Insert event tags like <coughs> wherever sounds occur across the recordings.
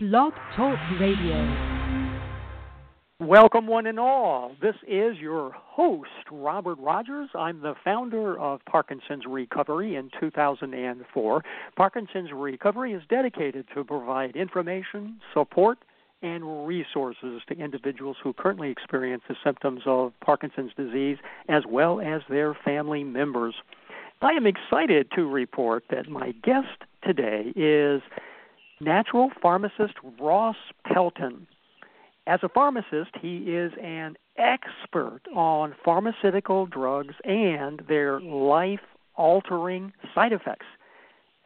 Blog Talk Radio. Welcome, one and all. This is your host, Robert Rogers. I'm the founder of Parkinson's Recovery in 2004. Parkinson's Recovery is dedicated to provide information, support, and resources to individuals who currently experience the symptoms of Parkinson's disease as well as their family members. I am excited to report that my guest today is natural pharmacist Ross Pelton. As a pharmacist, he is an expert on pharmaceutical drugs and their life altering side effects.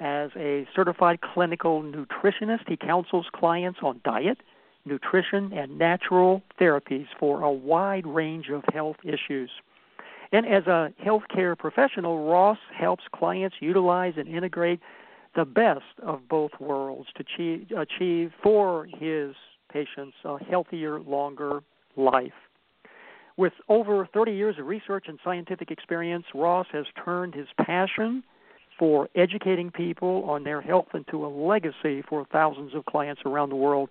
As a certified clinical nutritionist, he counsels clients on diet, nutrition, and natural therapies for a wide range of health issues. And as a healthcare professional, Ross helps clients utilize and integrate the best of both worlds to achieve, achieve for his patients a healthier, longer life. With over 30 years of research and scientific experience, Ross has turned his passion for educating people on their health into a legacy for thousands of clients around the world.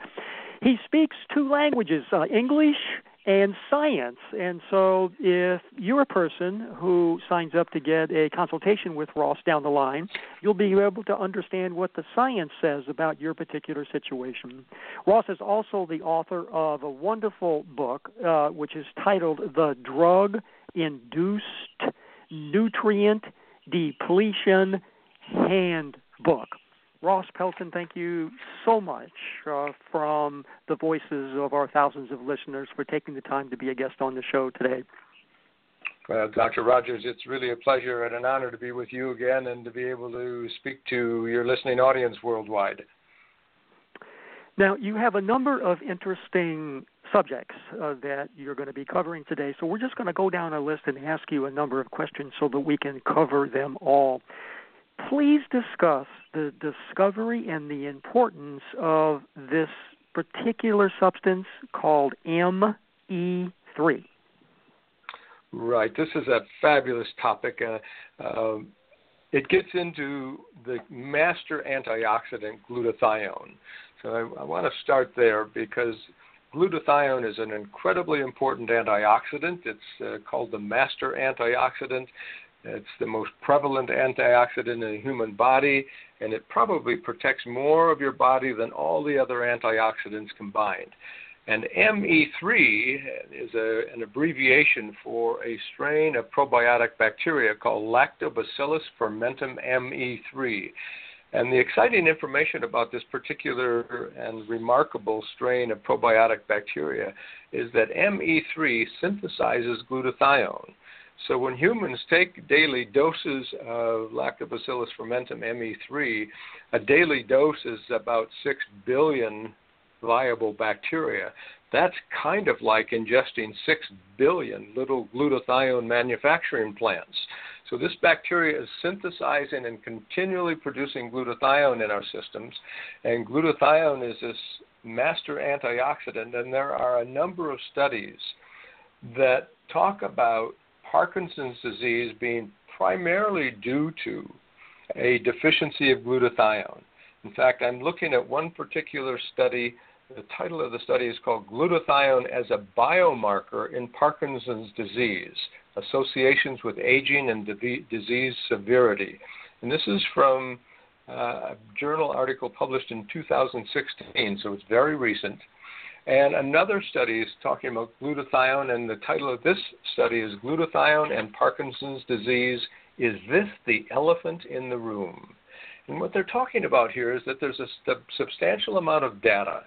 He speaks two languages uh, English and science. And so, if you're a person who signs up to get a consultation with Ross down the line, you'll be able to understand what the science says about your particular situation. Ross is also the author of a wonderful book, uh, which is titled The Drug Induced Nutrient Depletion Handbook. Ross Pelton, thank you so much uh, from the voices of our thousands of listeners for taking the time to be a guest on the show today. Well, Dr. Rogers, it's really a pleasure and an honor to be with you again and to be able to speak to your listening audience worldwide. Now, you have a number of interesting subjects uh, that you're going to be covering today, so we're just going to go down a list and ask you a number of questions so that we can cover them all please discuss the discovery and the importance of this particular substance called ME3. Right. This is a fabulous topic. Uh, um, it gets into the master antioxidant glutathione. So I, I want to start there because glutathione is an incredibly important antioxidant. It's uh, called the master antioxidant. It's the most prevalent antioxidant in the human body, and it probably protects more of your body than all the other antioxidants combined. And ME3 is a, an abbreviation for a strain of probiotic bacteria called Lactobacillus fermentum ME3. And the exciting information about this particular and remarkable strain of probiotic bacteria is that ME3 synthesizes glutathione. So when humans take daily doses of Lactobacillus fermentum ME3, a daily dose is about 6 billion viable bacteria. That's kind of like ingesting 6 billion little glutathione manufacturing plants. So this bacteria is synthesizing and continually producing glutathione in our systems, and glutathione is this master antioxidant, and there are a number of studies that talk about Parkinson's disease being primarily due to a deficiency of glutathione. In fact, I'm looking at one particular study. The title of the study is called Glutathione as a Biomarker in Parkinson's Disease Associations with Aging and Disease Severity. And this is from uh, a journal article published in 2016, so it's very recent. And another study is talking about glutathione, and the title of this study is Glutathione and Parkinson's Disease Is This the Elephant in the Room? And what they're talking about here is that there's a substantial amount of data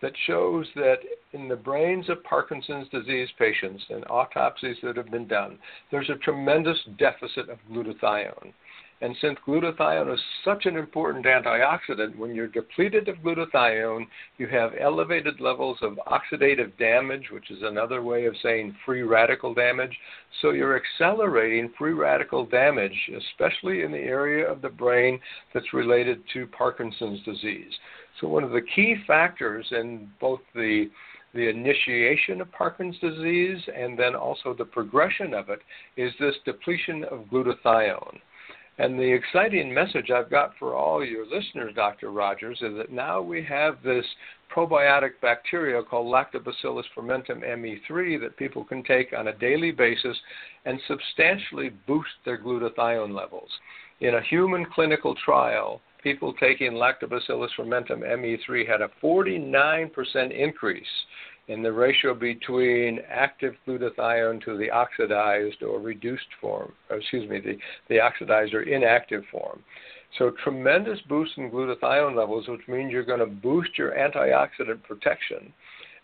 that shows that in the brains of Parkinson's disease patients and autopsies that have been done, there's a tremendous deficit of glutathione. And since glutathione is such an important antioxidant, when you're depleted of glutathione, you have elevated levels of oxidative damage, which is another way of saying free radical damage. So you're accelerating free radical damage, especially in the area of the brain that's related to Parkinson's disease. So one of the key factors in both the the initiation of Parkinson's disease and then also the progression of it is this depletion of glutathione. And the exciting message I've got for all your listeners, Dr. Rogers, is that now we have this probiotic bacteria called Lactobacillus fermentum ME3 that people can take on a daily basis and substantially boost their glutathione levels. In a human clinical trial, people taking Lactobacillus fermentum ME3 had a 49% increase in the ratio between active glutathione to the oxidized or reduced form, or excuse me, the, the oxidized or inactive form. So tremendous boost in glutathione levels, which means you're going to boost your antioxidant protection.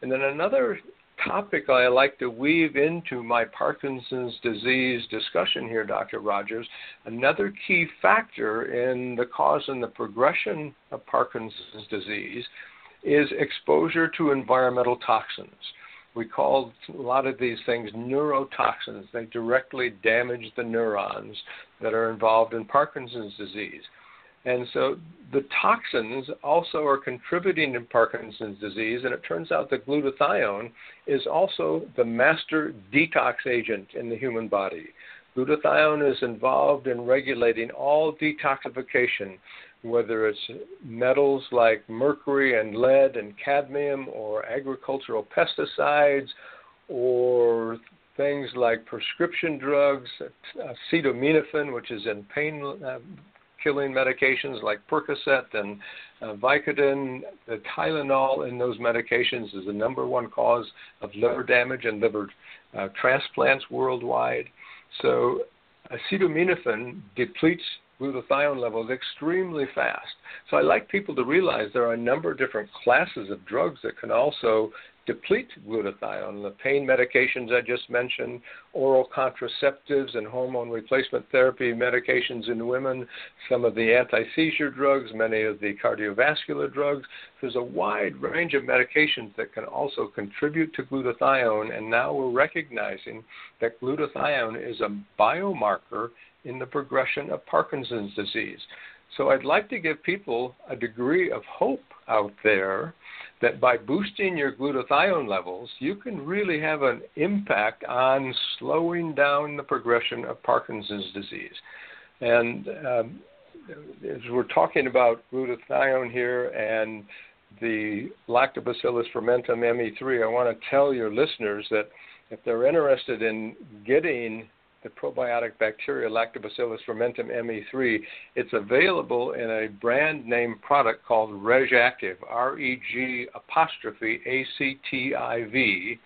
And then another topic I like to weave into my Parkinson's disease discussion here, Dr. Rogers, another key factor in the cause and the progression of Parkinson's disease is exposure to environmental toxins. We call a lot of these things neurotoxins. They directly damage the neurons that are involved in Parkinson's disease. And so the toxins also are contributing to Parkinson's disease, and it turns out that glutathione is also the master detox agent in the human body. Glutathione is involved in regulating all detoxification whether it's metals like mercury and lead and cadmium, or agricultural pesticides, or things like prescription drugs, acetaminophen, which is in pain uh, killing medications like Percocet and uh, Vicodin. The Tylenol in those medications is the number one cause of liver damage and liver uh, transplants worldwide. So acetaminophen depletes glutathione levels extremely fast. So I like people to realize there are a number of different classes of drugs that can also deplete glutathione. The pain medications I just mentioned, oral contraceptives and hormone replacement therapy medications in women, some of the anti seizure drugs, many of the cardiovascular drugs. There's a wide range of medications that can also contribute to glutathione, and now we're recognizing that glutathione is a biomarker in the progression of Parkinson's disease. So I'd like to give people a degree of hope out there that by boosting your glutathione levels, you can really have an impact on slowing down the progression of Parkinson's disease. And um, as we're talking about glutathione here and the Lactobacillus fermentum ME3, I want to tell your listeners that if they're interested in getting the probiotic bacteria Lactobacillus fermentum ME3. It's available in a brand name product called RegActiv, R-E-G apostrophe A-C-T-I-V.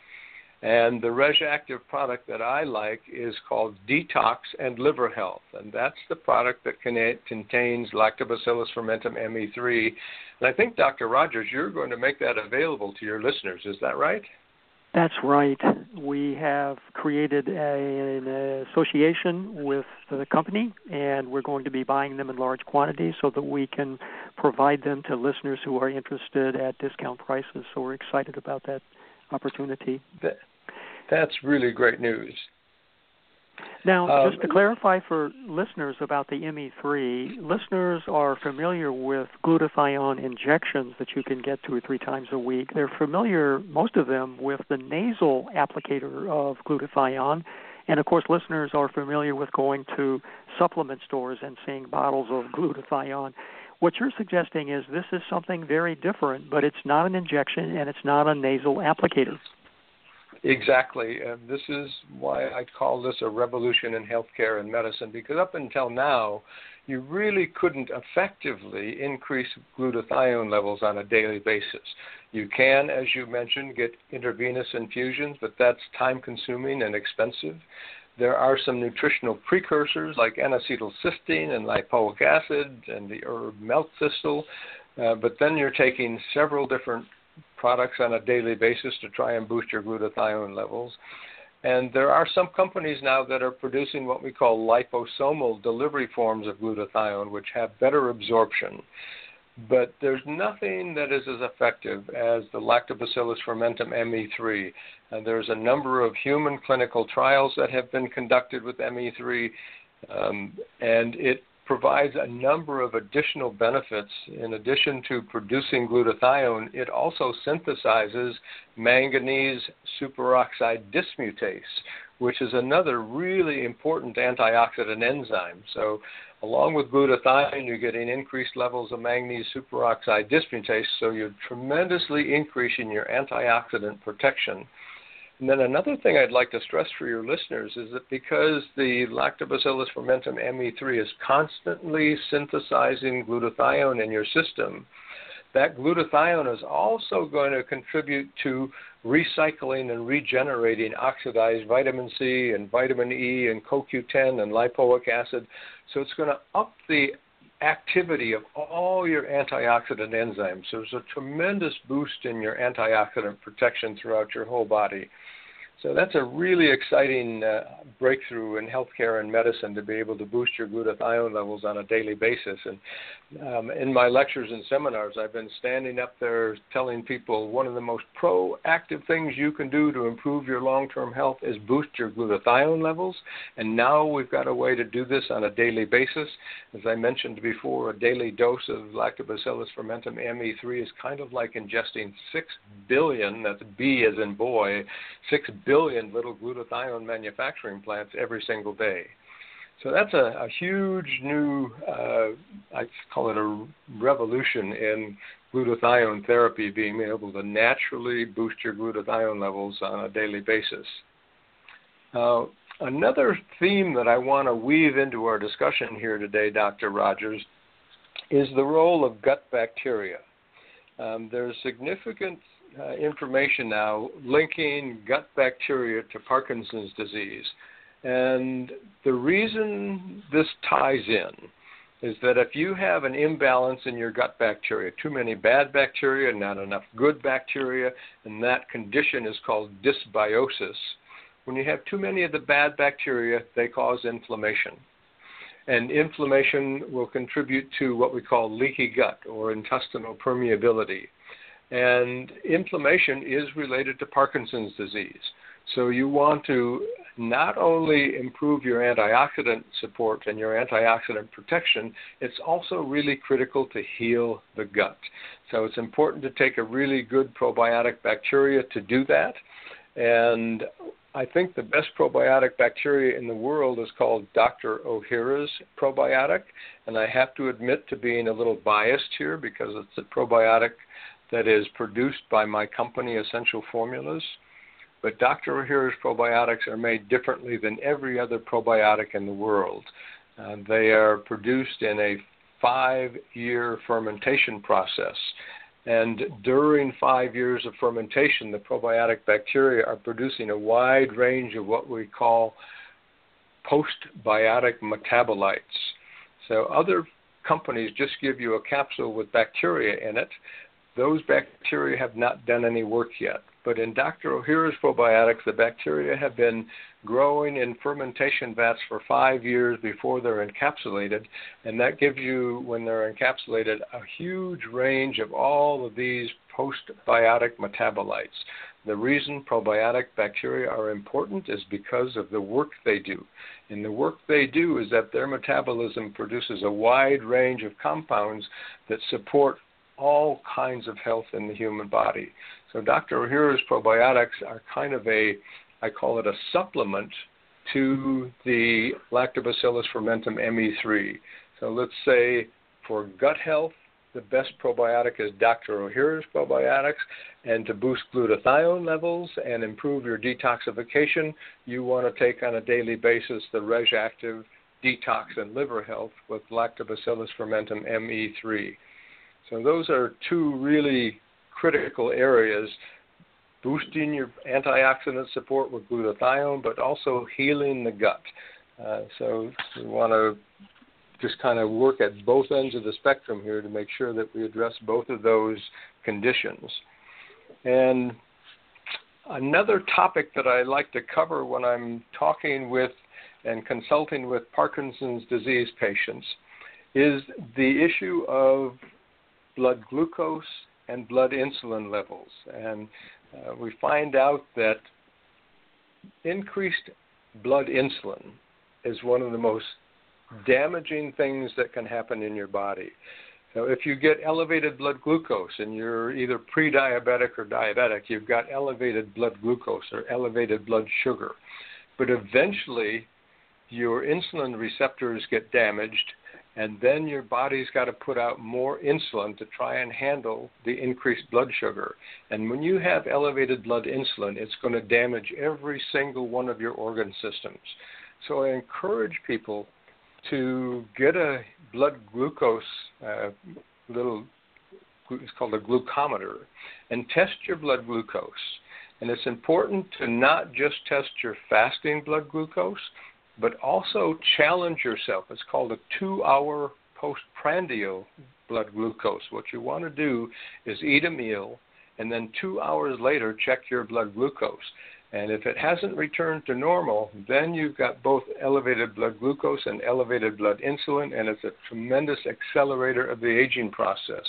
And the RegActiv product that I like is called Detox and Liver Health, and that's the product that can, contains Lactobacillus fermentum ME3. And I think, Dr. Rogers, you're going to make that available to your listeners. Is that right? That's right. We have created a, an association with the company, and we're going to be buying them in large quantities so that we can provide them to listeners who are interested at discount prices. So we're excited about that opportunity. That, that's really great news. Now, um, just to clarify for listeners about the ME3, listeners are familiar with glutathione injections that you can get two or three times a week. They're familiar, most of them, with the nasal applicator of glutathione. And of course, listeners are familiar with going to supplement stores and seeing bottles of glutathione. What you're suggesting is this is something very different, but it's not an injection and it's not a nasal applicator. Exactly. And this is why I call this a revolution in healthcare and medicine because up until now, you really couldn't effectively increase glutathione levels on a daily basis. You can, as you mentioned, get intravenous infusions, but that's time consuming and expensive. There are some nutritional precursors like N-acetylcysteine and lipoic acid and the herb milk thistle, uh, but then you're taking several different products on a daily basis to try and boost your glutathione levels. And there are some companies now that are producing what we call liposomal delivery forms of glutathione, which have better absorption. But there's nothing that is as effective as the Lactobacillus fermentum ME3. And there's a number of human clinical trials that have been conducted with ME3, um, and it provides a number of additional benefits. In addition to producing glutathione, it also synthesizes manganese superoxide dismutase, which is another really important antioxidant enzyme. So, along with glutathione, you're getting increased levels of manganese superoxide dismutase, so you're tremendously increasing your antioxidant protection. And then another thing I'd like to stress for your listeners is that because the Lactobacillus fermentum ME3 is constantly synthesizing glutathione in your system, that glutathione is also going to contribute to recycling and regenerating oxidized vitamin C and vitamin E and CoQ10 and lipoic acid. So it's going to up the activity of all your antioxidant enzymes. So there's a tremendous boost in your antioxidant protection throughout your whole body. So that's a really exciting uh, breakthrough in healthcare and medicine to be able to boost your glutathione levels on a daily basis. And um, in my lectures and seminars, I've been standing up there telling people one of the most proactive things you can do to improve your long-term health is boost your glutathione levels. And now we've got a way to do this on a daily basis. As I mentioned before, a daily dose of Lactobacillus fermentum ME3 is kind of like ingesting six billion. That's B as in boy, six billion little glutathione manufacturing plants every single day. So that's a, a huge new, uh, I call it a revolution in glutathione therapy, being able to naturally boost your glutathione levels on a daily basis. Uh, another theme that I want to weave into our discussion here today, Dr. Rogers, is the role of gut bacteria. Um, there's significant uh, information now linking gut bacteria to Parkinson's disease. And the reason this ties in is that if you have an imbalance in your gut bacteria, too many bad bacteria, not enough good bacteria, and that condition is called dysbiosis. When you have too many of the bad bacteria, they cause inflammation. And inflammation will contribute to what we call leaky gut or intestinal permeability. And inflammation is related to Parkinson's disease. So you want to not only improve your antioxidant support and your antioxidant protection, it's also really critical to heal the gut. So it's important to take a really good probiotic bacteria to do that. And I think the best probiotic bacteria in the world is called Dr. Ohhira's probiotic. And I have to admit to being a little biased here because it's a probiotic that is produced by my company, Essential Formulas. But Dr. Ohhira's probiotics are made differently than every other probiotic in the world. Uh, they are produced in a five year fermentation process. And during five years of fermentation, the probiotic bacteria are producing a wide range of what we call postbiotic metabolites. So other companies just give you a capsule with bacteria in it. Those bacteria have not done any work yet. But in Dr. Ohhira's probiotics, the bacteria have been growing in fermentation vats for five years before they're encapsulated, and that gives you, when they're encapsulated, a huge range of all of these postbiotic metabolites. The reason probiotic bacteria are important is because of the work they do. And the work they do is that their metabolism produces a wide range of compounds that support all kinds of health in the human body. So Dr. Ohhira's probiotics are kind of a, I call it a supplement to the Lactobacillus fermentum ME3. So let's say for gut health, the best probiotic is Dr. Ohhira's probiotics. And to boost glutathione levels and improve your detoxification, you want to take on a daily basis the RegActiv detox and liver health with Lactobacillus fermentum ME3. So those are two really critical areas boosting your antioxidant support with glutathione, but also healing the gut. Uh, so we want to just kind of work at both ends of the spectrum here to make sure that we address both of those conditions. And another topic that I like to cover when I'm talking with and consulting with Parkinson's disease patients is the issue of blood glucose and blood insulin levels. And uh, we find out that increased blood insulin is one of the most damaging things that can happen in your body. So if you get elevated blood glucose and you're either pre-diabetic or diabetic, you've got elevated blood glucose or elevated blood sugar. But eventually your insulin receptors get damaged and then your body's got to put out more insulin to try and handle the increased blood sugar. And when you have elevated blood insulin, it's going to damage every single one of your organ systems. So I encourage people to get a blood glucose uh, little it's called a glucometer and test your blood glucose. And it's important to not just test your fasting blood glucose, but also challenge yourself. It's called a two hour postprandial blood glucose. What you want to do is eat a meal and then two hours later check your blood glucose. And if it hasn't returned to normal, then you've got both elevated blood glucose and elevated blood insulin, and it's a tremendous accelerator of the aging process.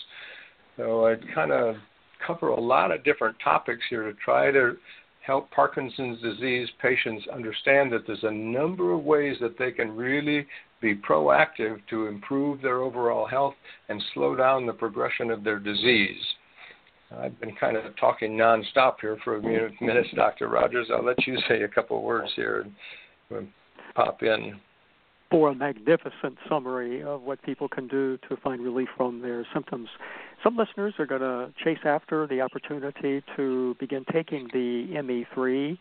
So I kind of cover a lot of different topics here to try to help Parkinson's disease patients understand that there's a number of ways that they can really be proactive to improve their overall health and slow down the progression of their disease. I've been kind of talking nonstop here for a minute, Dr. Rogers. I'll let you <laughs> say a couple of words here and pop in. For a magnificent summary of what people can do to find relief from their symptoms. Some listeners are going to chase after the opportunity to begin taking the ME3,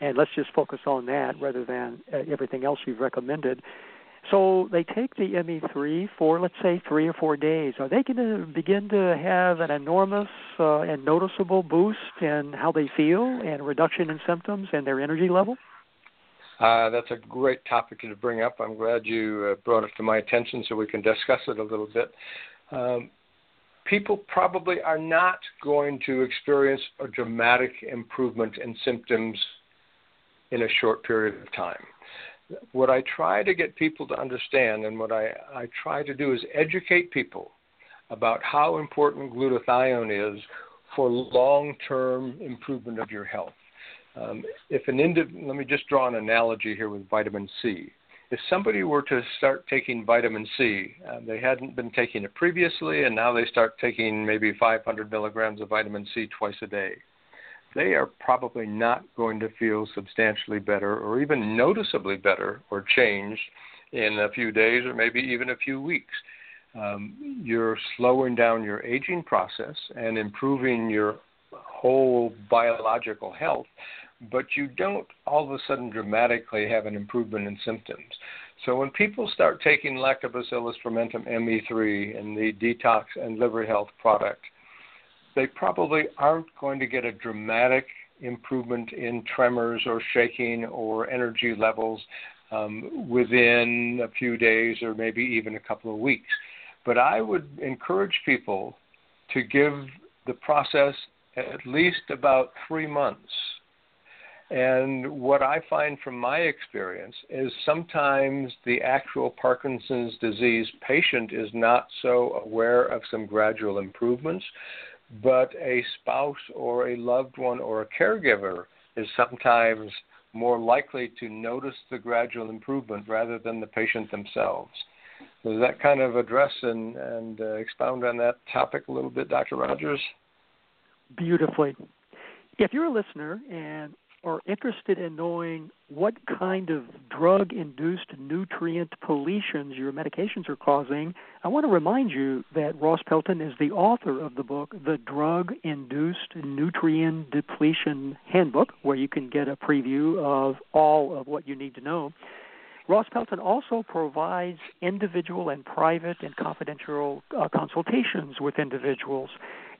and let's just focus on that rather than uh, everything else you've recommended. So they take the ME3 for, let's say, three or four days. Are they going to begin to have an enormous uh, and noticeable boost in how they feel and reduction in symptoms and their energy level? Uh, that's a great topic to bring up. I'm glad you uh, brought it to my attention so we can discuss it a little bit. Um, people probably are not going to experience a dramatic improvement in symptoms in a short period of time what I try to get people to understand and what I, I try to do is educate people about how important glutathione is for long term improvement of your health. Um, if an indiv- let me just draw an analogy here with vitamin C. If somebody were to start taking vitamin C, uh, they hadn't been taking it previously, and now they start taking maybe 500 milligrams of vitamin C twice a day they are probably not going to feel substantially better or even noticeably better or changed in a few days or maybe even a few weeks. Um, you're slowing down your aging process and improving your whole biological health, but you don't all of a sudden dramatically have an improvement in symptoms. So when people start taking Lactobacillus fermentum ME3 and the detox and liver health product, they probably aren't going to get a dramatic improvement in tremors or shaking or energy levels um, within a few days or maybe even a couple of weeks. But I would encourage people to give the process at least about three months. And what I find from my experience is sometimes the actual Parkinson's disease patient is not so aware of some gradual improvements but a spouse or a loved one or a caregiver is sometimes more likely to notice the gradual improvement rather than the patient themselves. Does that kind of address and, and uh, expound on that topic a little bit, Dr. Rogers? Beautifully. If you're a listener and are interested in knowing what kind of drug induced nutrient depletions your medications are causing, I want to remind you that Ross Pelton is the author of the book, The Drug Induced Nutrient Depletion Handbook, where you can get a preview of all of what you need to know. Ross Pelton also provides individual and private and confidential uh, consultations with individuals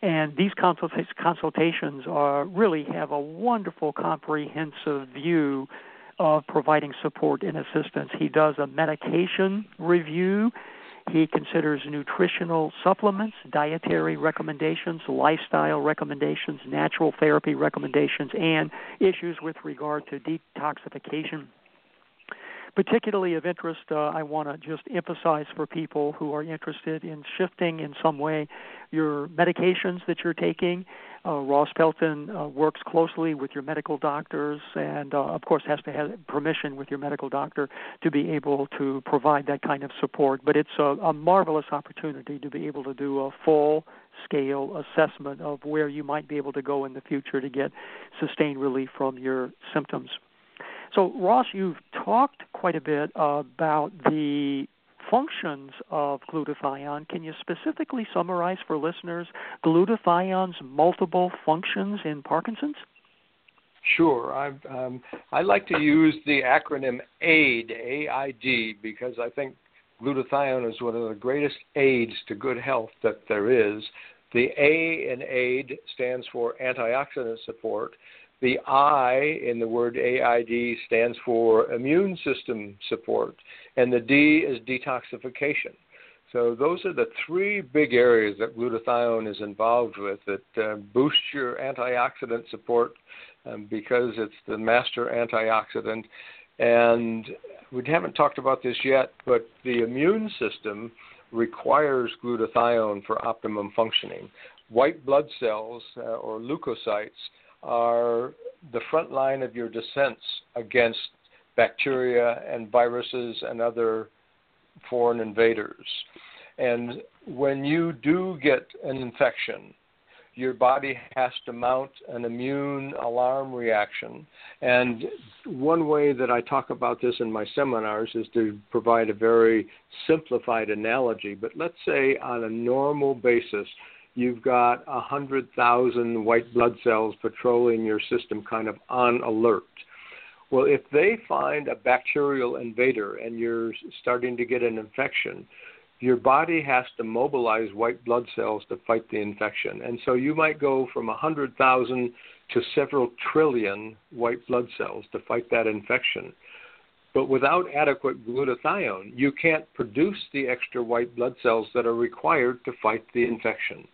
and these consultations are really have a wonderful comprehensive view of providing support and assistance. He does a medication review. He considers nutritional supplements, dietary recommendations, lifestyle recommendations, natural therapy recommendations, and issues with regard to detoxification particularly of interest, uh, I want to just emphasize for people who are interested in shifting in some way your medications that you're taking. Uh, Ross Pelton uh, works closely with your medical doctors and, uh, of course, has to have permission with your medical doctor to be able to provide that kind of support. But it's a, a marvelous opportunity to be able to do a full scale assessment of where you might be able to go in the future to get sustained relief from your symptoms. So, Ross, you've talked quite a bit about the functions of glutathione. Can you specifically summarize for listeners glutathione's multiple functions in Parkinson's? Sure. I um, I like to use the acronym AID, A-I-D, because I think glutathione is one of the greatest aids to good health that there is. The A in AID stands for antioxidant support, the I in the word AID stands for immune system support, and the D is detoxification. So those are the three big areas that glutathione is involved with that uh, boost your antioxidant support um, because it's the master antioxidant. And we haven't talked about this yet, but the immune system requires glutathione for optimum functioning. White blood cells uh, or leukocytes are the front line of your defense against bacteria and viruses and other foreign invaders. And when you do get an infection, your body has to mount an immune alarm reaction. And one way that I talk about this in my seminars is to provide a very simplified analogy. But let's say on a normal basis, you've got 100,000 white blood cells patrolling your system kind of on alert. Well, if they find a bacterial invader and you're starting to get an infection, your body has to mobilize white blood cells to fight the infection. And so you might go from 100,000 to several trillion white blood cells to fight that infection. But without adequate glutathione, you can't produce the extra white blood cells that are required to fight the infection.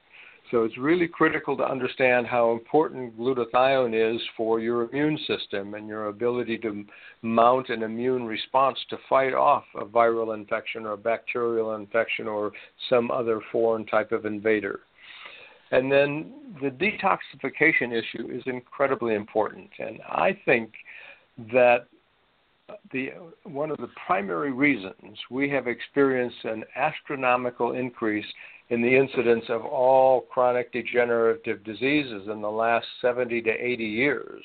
So it's really critical to understand how important glutathione is for your immune system and your ability to mount an immune response to fight off a viral infection or a bacterial infection or some other foreign type of invader. And then the detoxification issue is incredibly important. And I think that the one of the primary reasons we have experienced an astronomical increase in the incidence of all chronic degenerative diseases in the last 70 to 80 years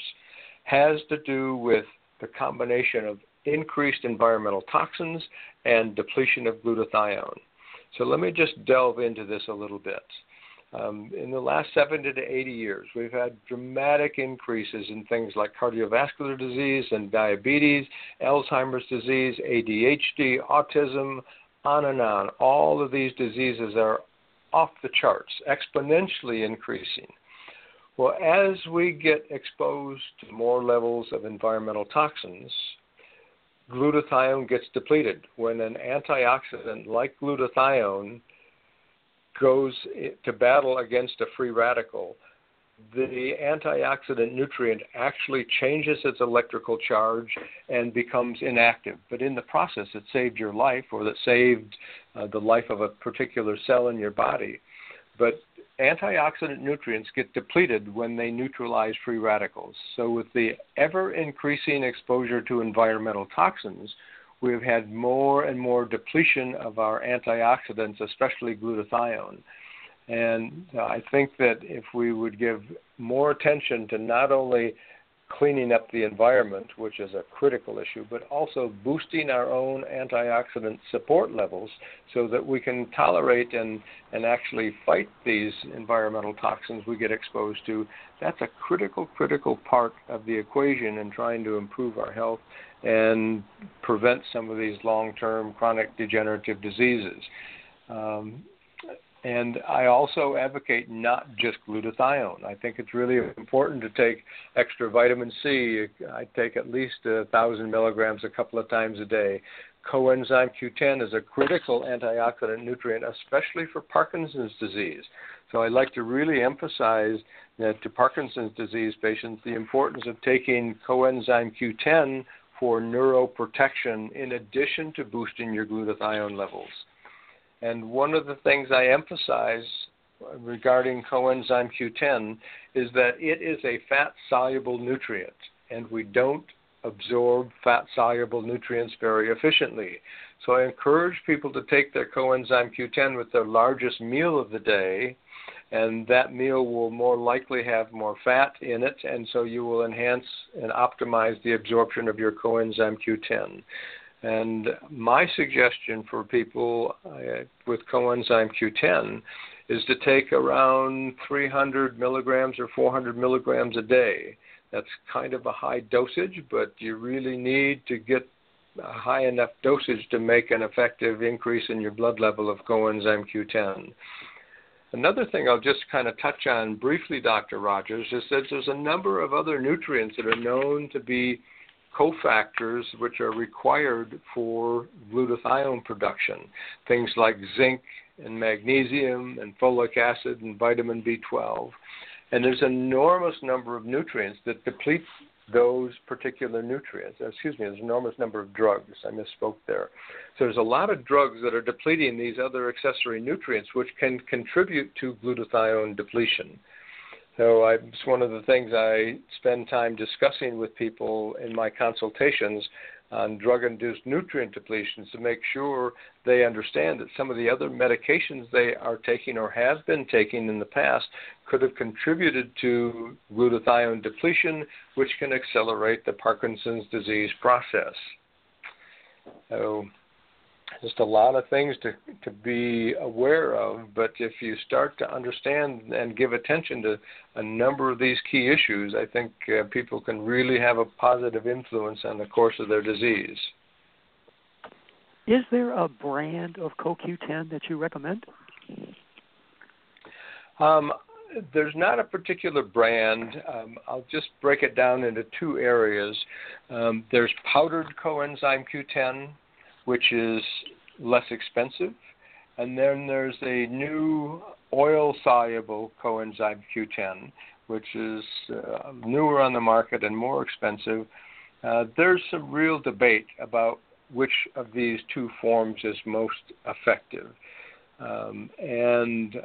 has to do with the combination of increased environmental toxins and depletion of glutathione. So let me just delve into this a little bit. Um, in the last 70 to 80 years, we've had dramatic increases in things like cardiovascular disease and diabetes, Alzheimer's disease, ADHD, autism, on and on. All of these diseases are off the charts, exponentially increasing. Well, as we get exposed to more levels of environmental toxins, glutathione gets depleted. When an antioxidant like glutathione goes to battle against a free radical, the antioxidant nutrient actually changes its electrical charge and becomes inactive. But in the process, it saved your life or that saved uh, the life of a particular cell in your body. But antioxidant nutrients get depleted when they neutralize free radicals. So, with the ever increasing exposure to environmental toxins, we've had more and more depletion of our antioxidants, especially glutathione. And I think that if we would give more attention to not only cleaning up the environment, which is a critical issue, but also boosting our own antioxidant support levels so that we can tolerate and, and actually fight these environmental toxins we get exposed to. That's a critical, critical part of the equation in trying to improve our health and prevent some of these long term chronic degenerative diseases. Um, and I also advocate not just glutathione. I think it's really important to take extra vitamin C. I take at least a thousand milligrams a couple of times a day. Coenzyme Q10 is a critical antioxidant nutrient, especially for Parkinson's disease. So I like to really emphasize that to Parkinson's disease patients the importance of taking coenzyme Q10 for neuroprotection in addition to boosting your glutathione levels. And one of the things I emphasize regarding coenzyme Q10 is that it is a fat soluble nutrient, and we don't absorb fat soluble nutrients very efficiently. So I encourage people to take their coenzyme Q10 with their largest meal of the day, and that meal will more likely have more fat in it, and so you will enhance and optimize the absorption of your coenzyme Q10. And my suggestion for people uh, with coenzyme Q10 is to take around 300 milligrams or 400 milligrams a day. That's kind of a high dosage, but you really need to get a high enough dosage to make an effective increase in your blood level of coenzyme Q10. Another thing I'll just kind of touch on briefly, Dr. Rogers, is that there's a number of other nutrients that are known to be cofactors which are required for glutathione production. Things like zinc and magnesium and folic acid and vitamin B12. And there's an enormous number of nutrients that deplete those particular nutrients. Excuse me, there's an enormous number of drugs. I misspoke there. So there's a lot of drugs that are depleting these other accessory nutrients, which can contribute to glutathione depletion. So I, it's one of the things I spend time discussing with people in my consultations on drug induced nutrient depletions to make sure they understand that some of the other medications they are taking or have been taking in the past could have contributed to glutathione depletion, which can accelerate the Parkinson's disease process. So just a lot of things to to be aware of. But if you start to understand and give attention to a number of these key issues, I think uh, people can really have a positive influence on the course of their disease. Is there a brand of CoQ10 that you recommend? Um, there's not a particular brand. Um, I'll just break it down into two areas. Um, there's powdered coenzyme Q10, which is less expensive. And then there's a new oil soluble coenzyme Q10, which is uh, newer on the market and more expensive. Uh, there's some real debate about which of these two forms is most effective. Um, and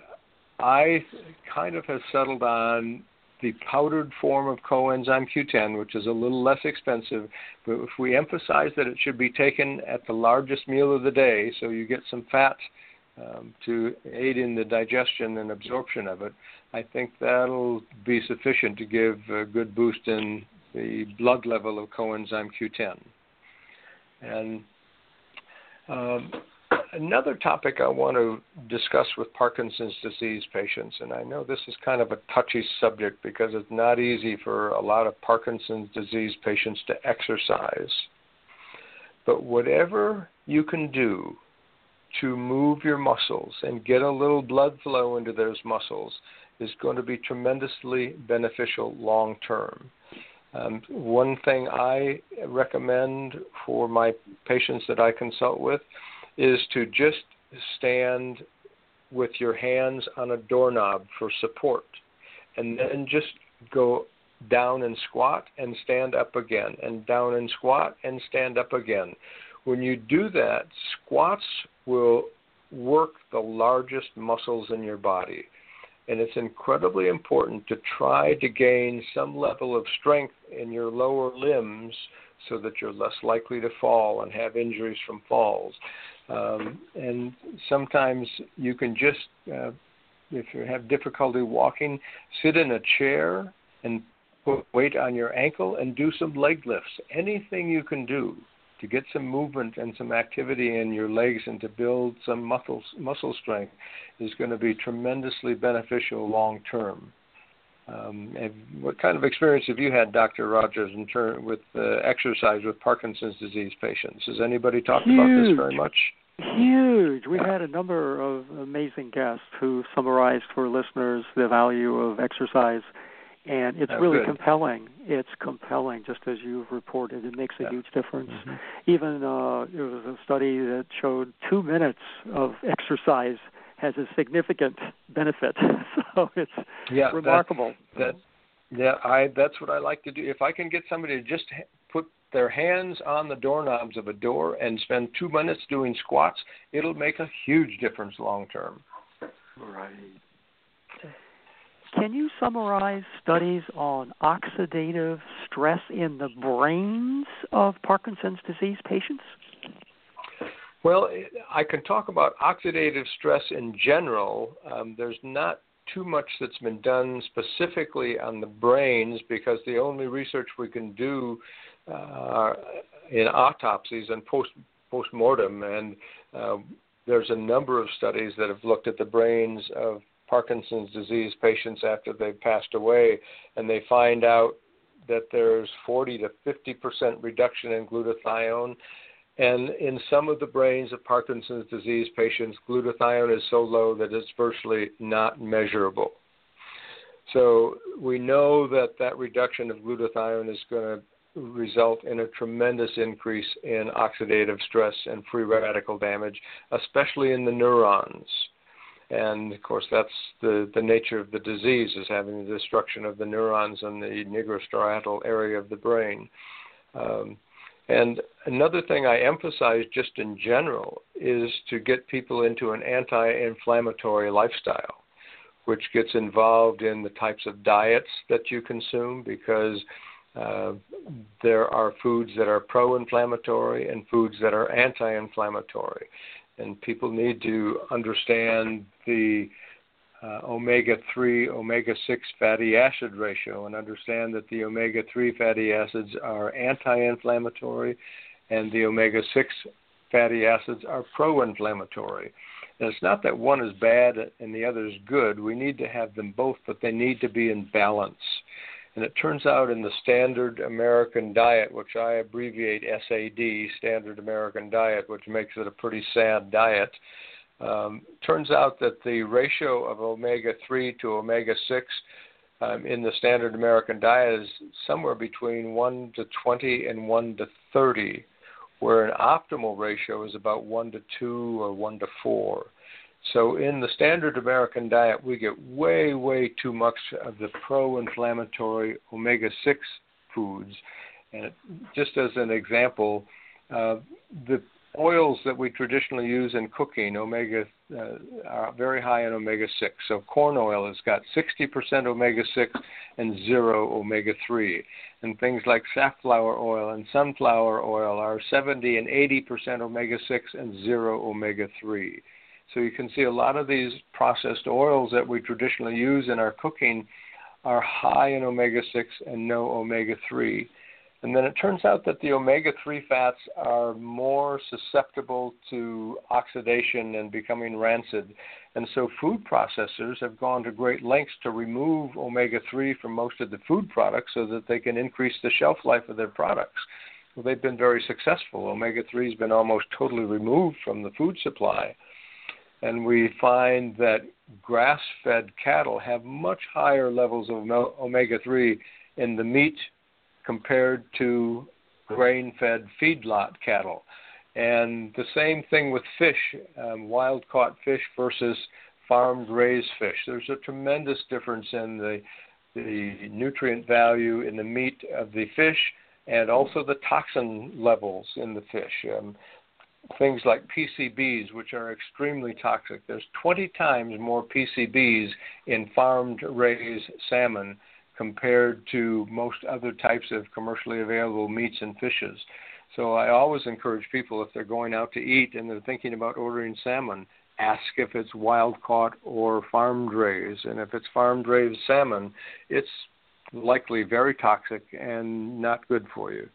I kind of have settled on the powdered form of coenzyme Q10, which is a little less expensive. But if we emphasize that it should be taken at the largest meal of the day, so you get some fat um, to aid in the digestion and absorption of it, I think that'll be sufficient to give a good boost in the blood level of coenzyme Q10. And um, another topic I want to discuss with Parkinson's disease patients, and I know this is kind of a touchy subject because it's not easy for a lot of Parkinson's disease patients to exercise. But whatever you can do to move your muscles and get a little blood flow into those muscles is going to be tremendously beneficial long term. Um, one thing I recommend for my patients that I consult with is to just stand with your hands on a doorknob for support and then just go down and squat and stand up again and down and squat and stand up again. When you do that, squats will work the largest muscles in your body. And it's incredibly important to try to gain some level of strength in your lower limbs so that you're less likely to fall and have injuries from falls. Um, and sometimes you can just, uh, if you have difficulty walking, sit in a chair and put weight on your ankle and do some leg lifts. Anything you can do to get some movement and some activity in your legs and to build some muscle muscle strength is going to be tremendously beneficial long term. Um, what kind of experience have you had, Dr. Rogers, in turn with uh, exercise with Parkinson's disease patients? Has anybody talked Huge. about this very much? Huge. We've had a number of amazing guests who summarized for listeners the value of exercise, and it's oh, really good. compelling. It's compelling, just as you've reported. It makes a Yeah. huge difference. Mhm. Even uh, there was a study that showed two minutes of exercise has a significant benefit. <laughs> so it's Yeah, that- remarkable. That, yeah, I that's what I like to do. If I can get somebody to just put their hands on the doorknobs of a door and spend two minutes doing squats, it'll make a huge difference long term. Right. Can you summarize studies on oxidative stress in the brains of Parkinson's disease patients? Well, I can talk about oxidative stress in general. Um, there's not too much that's been done specifically on the brains because the only research we can do uh, in autopsies and post postmortem, and uh, there's a number of studies that have looked at the brains of Parkinson's disease patients after they've passed away, and they find out that there's 40 to 50 percent reduction in glutathione. And in some of the brains of Parkinson's disease patients, glutathione is so low that it's virtually not measurable. So we know that that reduction of glutathione is going to result in a tremendous increase in oxidative stress and free radical damage, especially in the neurons. And of course, that's the, the nature of the disease is having the destruction of the neurons in the nigrostriatal area of the brain. Um, and another thing I emphasize just in general is to get people into an anti inflammatory lifestyle, which gets involved in the types of diets that you consume because uh, there are foods that are pro inflammatory and foods that are anti inflammatory. And people need to understand the uh, omega 3, omega 6 fatty acid ratio and understand that the omega 3 fatty acids are anti inflammatory and the omega 6 fatty acids are pro inflammatory. And it's not that one is bad and the other is good. We need to have them both, but they need to be in balance. And it turns out in the standard American diet, which I abbreviate SAD, standard American diet, which makes it a pretty sad diet, um, turns out that the ratio of omega 3 to omega 6 um, in the standard American diet is somewhere between 1 to 20 and 1 to 30, where an optimal ratio is about 1 to 2 or 1 to 4. So in the standard American diet, we get way, way too much of the pro-inflammatory omega-6 foods. And just as an example, uh, the oils that we traditionally use in cooking, omega, uh, are very high in omega-6. So corn oil has got 60% omega-6 and zero omega-3. And things like safflower oil and sunflower oil are 70 and 80% omega-6 and zero omega-3. So you can see a lot of these processed oils that we traditionally use in our cooking are high in omega 6 and no omega 3. And then it turns out that the omega 3 fats are more susceptible to oxidation and becoming rancid. And so food processors have gone to great lengths to remove omega 3 from most of the food products so that they can increase the shelf life of their products. Well, they've been very successful. Omega 3 has been almost totally removed from the food supply and we find that grass fed cattle have much higher levels of omega 3 in the meat compared to grain fed feedlot cattle. And the same thing with fish, um, wild caught fish versus farmed raised fish. There's a tremendous difference in the, the nutrient value in the meat of the fish and also the toxin levels in the fish. Um, things like PCBs, which are extremely toxic. There's 20 times more PCBs in farmed raised salmon compared to most other types of commercially available meats and fishes. So I always encourage people if they're going out to eat and they're thinking about ordering salmon, ask if it's wild caught or farmed raised. And if it's farmed raised salmon, it's likely very toxic and not good for you.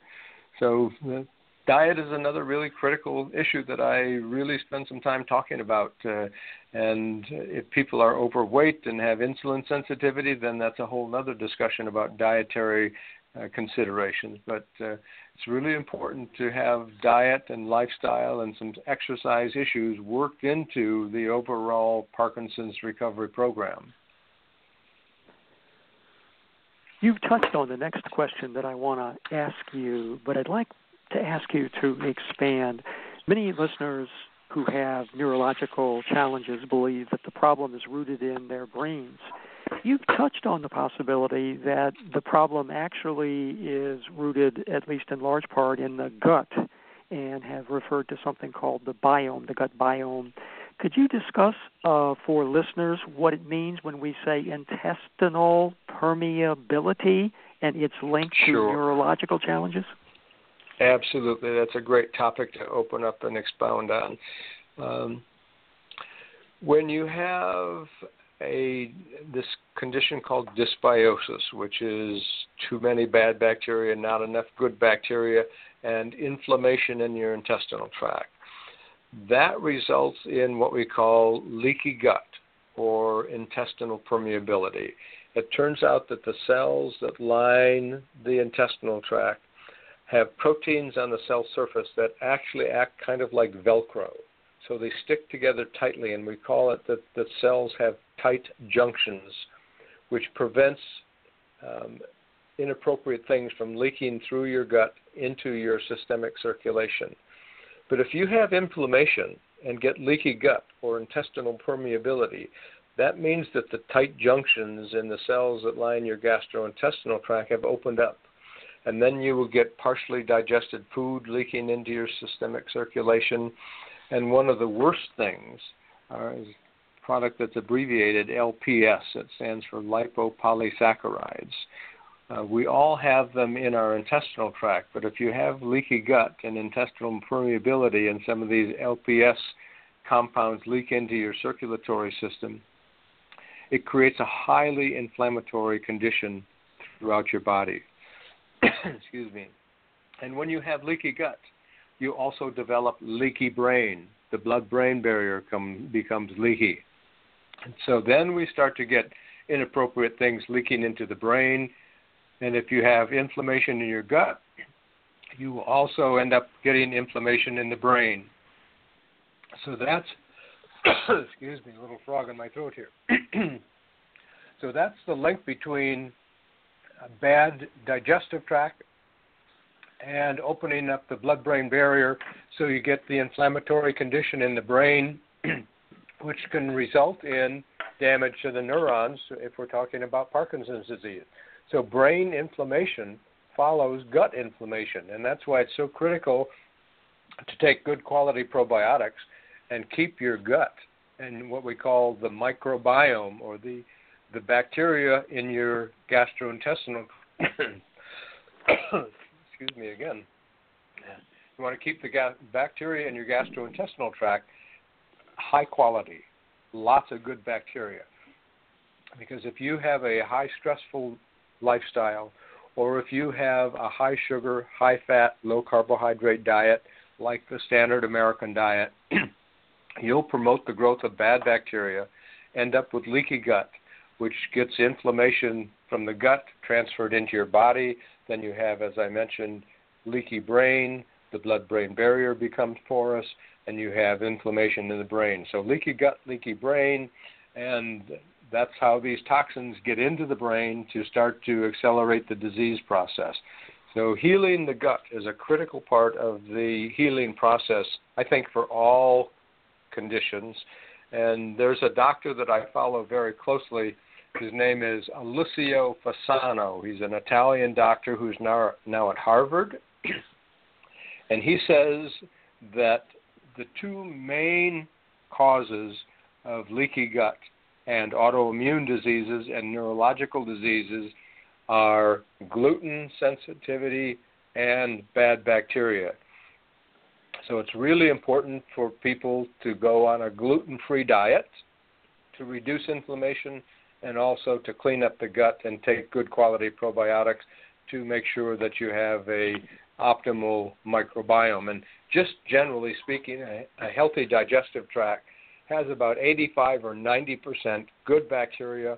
So uh, diet is another really critical issue that I really spend some time talking about. Uh, and if people are overweight and have insulin sensitivity, then that's a whole other discussion about dietary uh, considerations. But uh, it's really important to have diet and lifestyle and some exercise issues worked into the overall Parkinson's recovery program. You've touched on the next question that I want to ask you, but I'd like to ask you to expand. Many listeners who have neurological challenges believe that the problem is rooted in their brains. You've touched on the possibility that the problem actually is rooted, at least in large part, in the gut, and have referred to something called the biome, the gut biome. Could you discuss uh, for listeners what it means when we say intestinal permeability and its link sure. to neurological challenges? Absolutely, that's a great topic to open up and expound on. Um, when you have a this condition called dysbiosis, which is too many bad bacteria, not enough good bacteria, and inflammation in your intestinal tract. That results in what we call leaky gut or intestinal permeability. It turns out that the cells that line the intestinal tract have proteins on the cell surface that actually act kind of like Velcro. So they stick together tightly, and we call it that the cells have tight junctions, which prevents um, inappropriate things from leaking through your gut into your systemic circulation. But if you have inflammation and get leaky gut or intestinal permeability, that means that the tight junctions in the cells that line your gastrointestinal tract have opened up. And then you will get partially digested food leaking into your systemic circulation. And one of the worst things uh, is a product that's abbreviated LPS. It stands for lipopolysaccharides. Uh, we all have them in our intestinal tract, but if you have leaky gut and intestinal permeability and some of these LPS compounds leak into your circulatory system, it creates a highly inflammatory condition throughout your body. <coughs> Excuse me. And when you have leaky gut, you also develop leaky brain. The blood brain barrier come, becomes leaky. And so then we start to get inappropriate things leaking into the brain and if you have inflammation in your gut, you will also end up getting inflammation in the brain. So that's, <coughs> excuse me, a little frog in my throat here. <coughs> so that's the link between a bad digestive tract and opening up the blood brain barrier so you get the inflammatory condition in the brain, <clears throat> which can result in damage to the neurons if we're talking about Parkinson's disease. So brain inflammation follows gut inflammation, and that's why it's so critical to take good quality probiotics and keep your gut and what we call the microbiome or the the bacteria in your gastrointestinal <coughs> excuse me again. You want to keep the ga- bacteria in your gastrointestinal tract high quality lots of good bacteria. Because if you have a high stressful lifestyle, or if you have a high sugar, high fat, low carbohydrate diet like the standard American diet, <clears throat> you'll promote the growth of bad bacteria, end up with leaky gut, which gets inflammation from the gut transferred into your body. Then you have, as I mentioned, leaky brain, the blood brain barrier becomes porous, and you have inflammation in the brain. So, leaky gut, leaky brain, and that's how these toxins get into the brain to start to accelerate the disease process. So, healing the gut is a critical part of the healing process, I think, for all conditions. And there's a doctor that I follow very closely. His name is Alessio Fasano. He's an Italian doctor who's now, now at Harvard. <clears throat> and he says that the two main causes of leaky gut and autoimmune diseases and neurological diseases are gluten sensitivity and bad bacteria. So it's really important for people to go on a gluten free diet to reduce inflammation and also to clean up the gut and take good quality probiotics to make sure that you have a optimal microbiome. And just generally speaking, a, a healthy digestive tract has about 85 or 90 percent good bacteria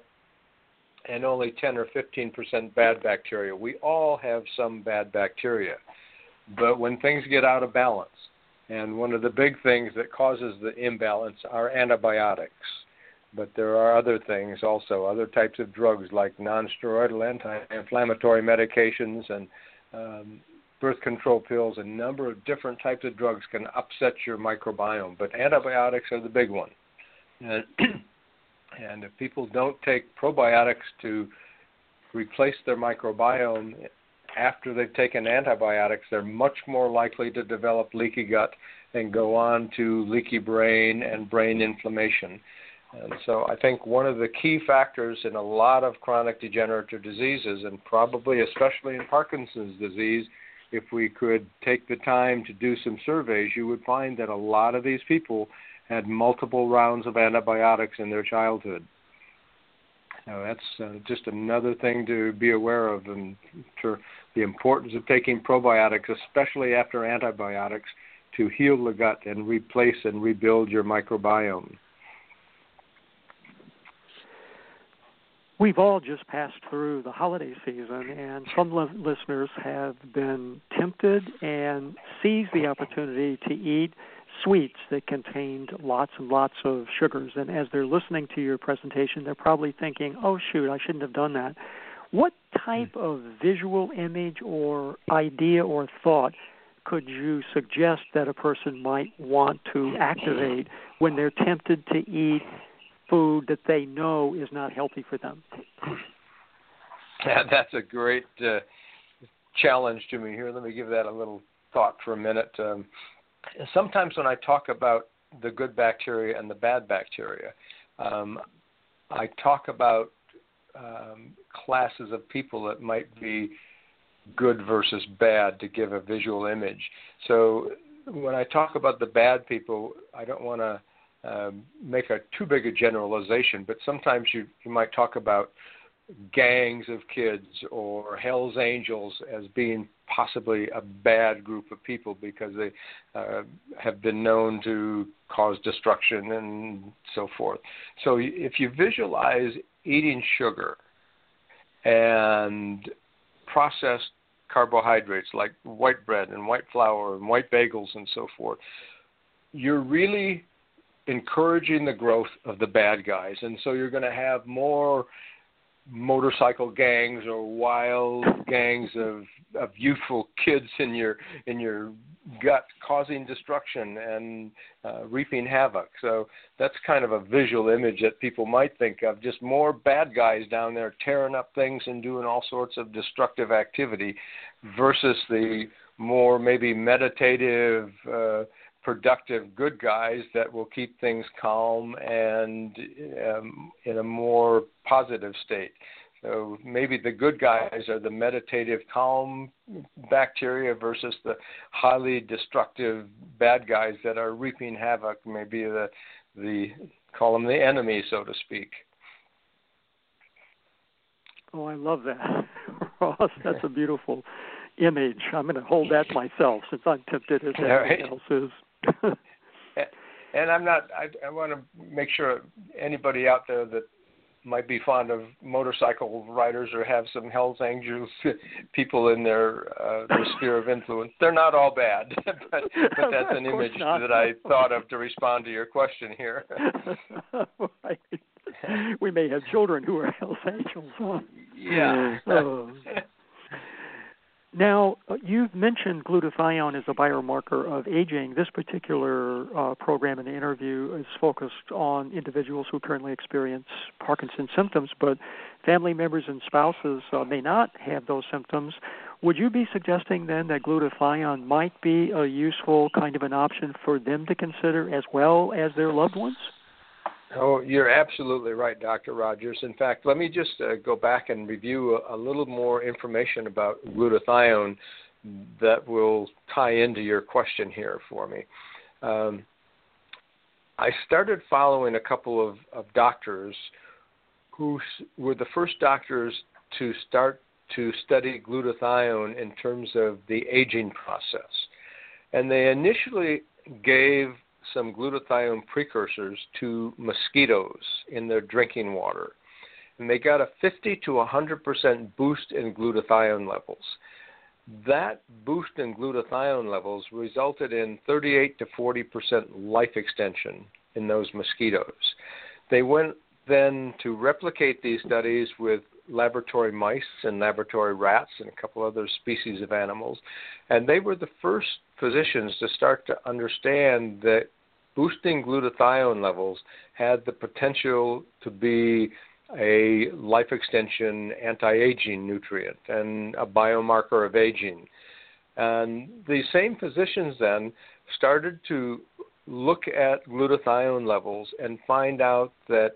and only 10 or 15 percent bad bacteria. We all have some bad bacteria, but when things get out of balance, and one of the big things that causes the imbalance are antibiotics. But there are other things also, other types of drugs like nonsteroidal anti-inflammatory medications and um, birth control pills, a number of different types of drugs can upset your microbiome, but antibiotics are the big one. And <clears throat> And if people don't take probiotics to replace their microbiome after they've taken antibiotics, they're much more likely to develop leaky gut and go on to leaky brain and brain inflammation. And so I think one of the key factors in a lot of chronic degenerative diseases, and probably especially in Parkinson's disease, if we could take the time to do some surveys, you would find that a lot of these people had multiple rounds of antibiotics in their childhood. Now that's uh, just another thing to be aware of, and for the importance of taking probiotics, especially after antibiotics, to heal the gut and replace and rebuild your microbiome. We've all just passed through the holiday season, and some li- listeners have been tempted and seized the opportunity to eat sweets that contained lots and lots of sugars. And as they're listening to your presentation, they're probably thinking, oh, shoot, I shouldn't have done that. What type hmm. of visual image or idea or thought could you suggest that a person might want to activate when they're tempted to eat food that they know is not healthy for them? <laughs> Yeah, that's a great uh, challenge to me here. Let me give that a little thought for a minute. Um, sometimes when I talk about the good bacteria and the bad bacteria, um, I talk about um, classes of people that might be good versus bad to give a visual image. So when I talk about the bad people, I don't want to um, make a too big a generalization, but sometimes you you might talk about gangs of kids or Hell's Angels as being possibly a bad group of people because they uh, have been known to cause destruction and so forth. So if you visualize eating sugar and processed carbohydrates like white bread and white flour and white bagels and so forth, you're really encouraging the growth of the bad guys. And so you're going to have more motorcycle gangs or wild gangs of of youthful kids in your in your gut causing destruction and uh, reaping havoc. So that's kind of a visual image that people might think of just more bad guys down there tearing up things and doing all sorts of destructive activity versus the more maybe meditative uh, productive good guys that will keep things calm and um, in a more positive state. So maybe the good guys are the meditative, calm bacteria versus the highly destructive bad guys that are reaping havoc. Maybe the the call them the enemy, so to speak. Oh, I love that, <laughs> Ross. That's a beautiful image. I'm going to hold that <laughs> myself since I'm tempted as everything else is. <laughs> and I'm not. I, I want to make sure anybody out there that might be fond of motorcycle riders or have some Hell's Angels <laughs> people in their uh, their sphere of influence. They're not all bad, <laughs> but, but that's an image not. that I thought of to respond to your question here. right. We may have children who are Hell's Angels. Huh? Yeah. Oh. Now, uh, you've mentioned glutathione as a biomarker of aging. This particular uh, program in the interview is focused on individuals who currently experience Parkinson's symptoms, but family members and spouses uh, may not have those symptoms. Would you be suggesting then that glutathione might be a useful kind of an option for them to consider as well as their loved ones? Oh, you're absolutely right, Dr. Rogers. In fact, let me just uh, go back and review a, a, little more information about glutathione that will tie into your question here for me. Um, I started following a couple of, of doctors who were the first doctors to start to study glutathione in terms of the aging process. And they initially gave some glutathione precursors to mosquitoes in their drinking water. And they got a 50 to 100% boost in glutathione levels. That boost in glutathione levels resulted in 38 to 40% life extension in those mosquitoes. They went then to replicate these studies with laboratory mice and laboratory rats and a couple other species of animals. And they were the first physicians to start to understand that boosting glutathione levels had the potential to be a life extension anti aging nutrient and a biomarker of aging. And the same physicians then started to look at glutathione levels and find out that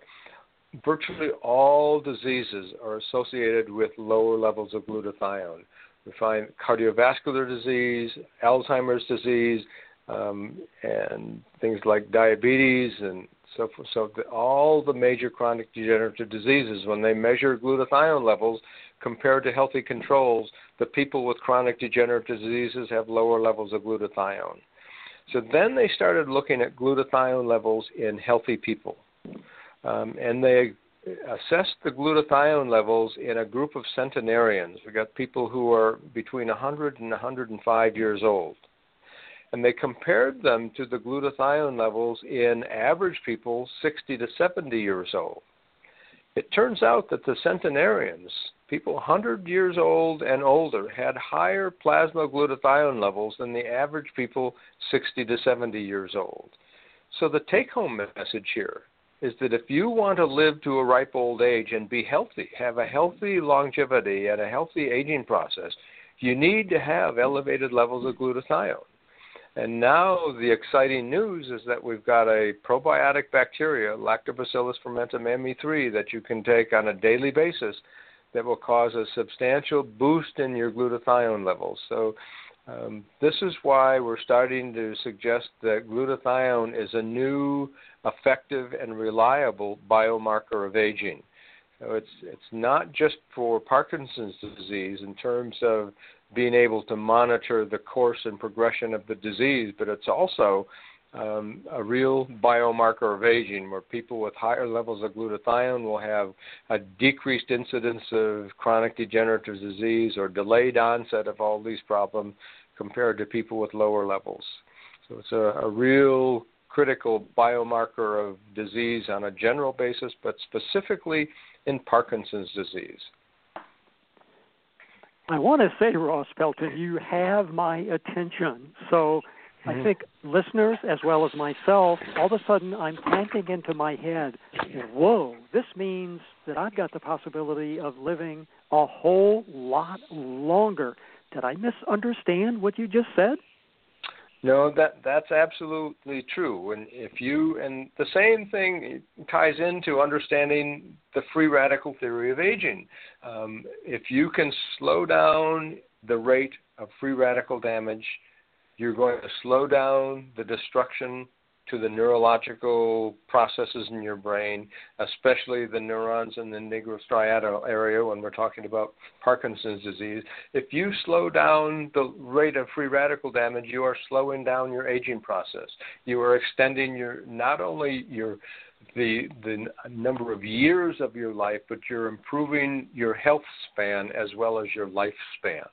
virtually all diseases are associated with lower levels of glutathione. We find cardiovascular disease, Alzheimer's disease, um, and things like diabetes and so forth. So the, all the major chronic degenerative diseases, when they measure glutathione levels compared to healthy controls, the people with chronic degenerative diseases have lower levels of glutathione. So then they started looking at glutathione levels in healthy people. Um, and they assessed the glutathione levels in a group of centenarians. We got people who are between 100 and 105 years old. And they compared them to the glutathione levels in average people 60 to 70 years old. It turns out that the centenarians, people 100 years old and older, had higher plasma glutathione levels than the average people 60 to 70 years old. So the take home message here is that if you want to live to a ripe old age and be healthy, have a healthy longevity and a healthy aging process, you need to have elevated levels of glutathione. And now the exciting news is that we've got a probiotic bacteria, Lactobacillus fermentum ME3, that you can take on a daily basis that will cause a substantial boost in your glutathione levels. So um, this is why we're starting to suggest that glutathione is a new, effective, and reliable biomarker of aging. So it's it's not just for Parkinson's disease in terms of being able to monitor the course and progression of the disease, but it's also um, a real biomarker of aging where people with higher levels of glutathione will have a decreased incidence of chronic degenerative disease or delayed onset of all these problems compared to people with lower levels. So it's a, a real critical biomarker of disease on a general basis, but specifically in Parkinson's disease. I want to say, Ross Pelton, you have my attention. So. I think listeners as well as myself, all of a sudden I'm planting into my head, whoa, this means that I've got the possibility of living a whole lot longer. Did I misunderstand what you just said? No, that that's absolutely true. And if you and the same thing ties into understanding the free radical theory of aging. Um, if you can slow down the rate of free radical damage, you're going to slow down the destruction to the neurological processes in your brain, especially the neurons in the nigrostriatal area when we're talking about Parkinson's disease. If you slow down the rate of free radical damage, you are slowing down your aging process. You are extending your not only your the the number of years of your life, but you're improving your health span as well as your lifespan.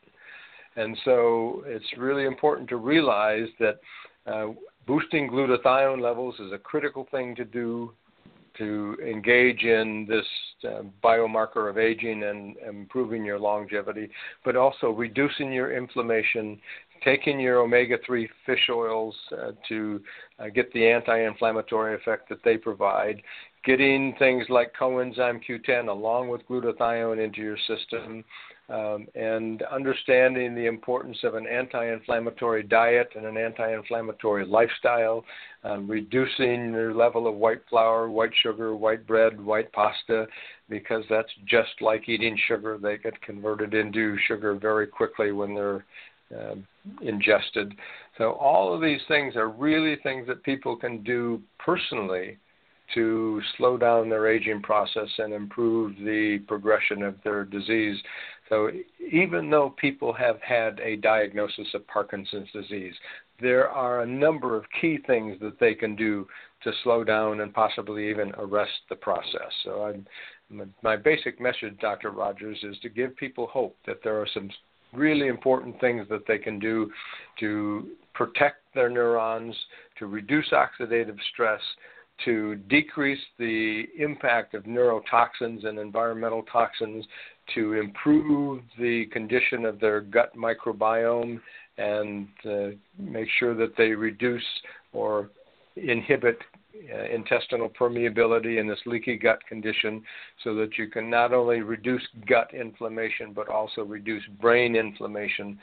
And so it's really important to realize that uh, boosting glutathione levels is a critical thing to do to engage in this uh, biomarker of aging and improving your longevity, but also reducing your inflammation, taking your omega 3 fish oils uh, to uh, get the anti inflammatory effect that they provide, getting things like coenzyme Q10 along with glutathione into your system, um, and understanding the importance of an anti-inflammatory diet and an anti-inflammatory lifestyle, um, reducing your level of white flour, white sugar, white bread, white pasta, because that's just like eating sugar. They get converted into sugar very quickly when they're uh, ingested. So all of these things are really things that people can do personally to slow down their aging process and improve the progression of their disease. So, even though people have had a diagnosis of Parkinson's disease, there are a number of key things that they can do to slow down and possibly even arrest the process. So, I'm, my basic message, Dr. Rogers, is to give people hope that there are some really important things that they can do to protect their neurons, to reduce oxidative stress, to decrease the impact of neurotoxins and environmental toxins, to improve the condition of their gut microbiome, and uh, make sure that they reduce or inhibit uh, intestinal permeability in this leaky gut condition so that you can not only reduce gut inflammation but also reduce brain inflammation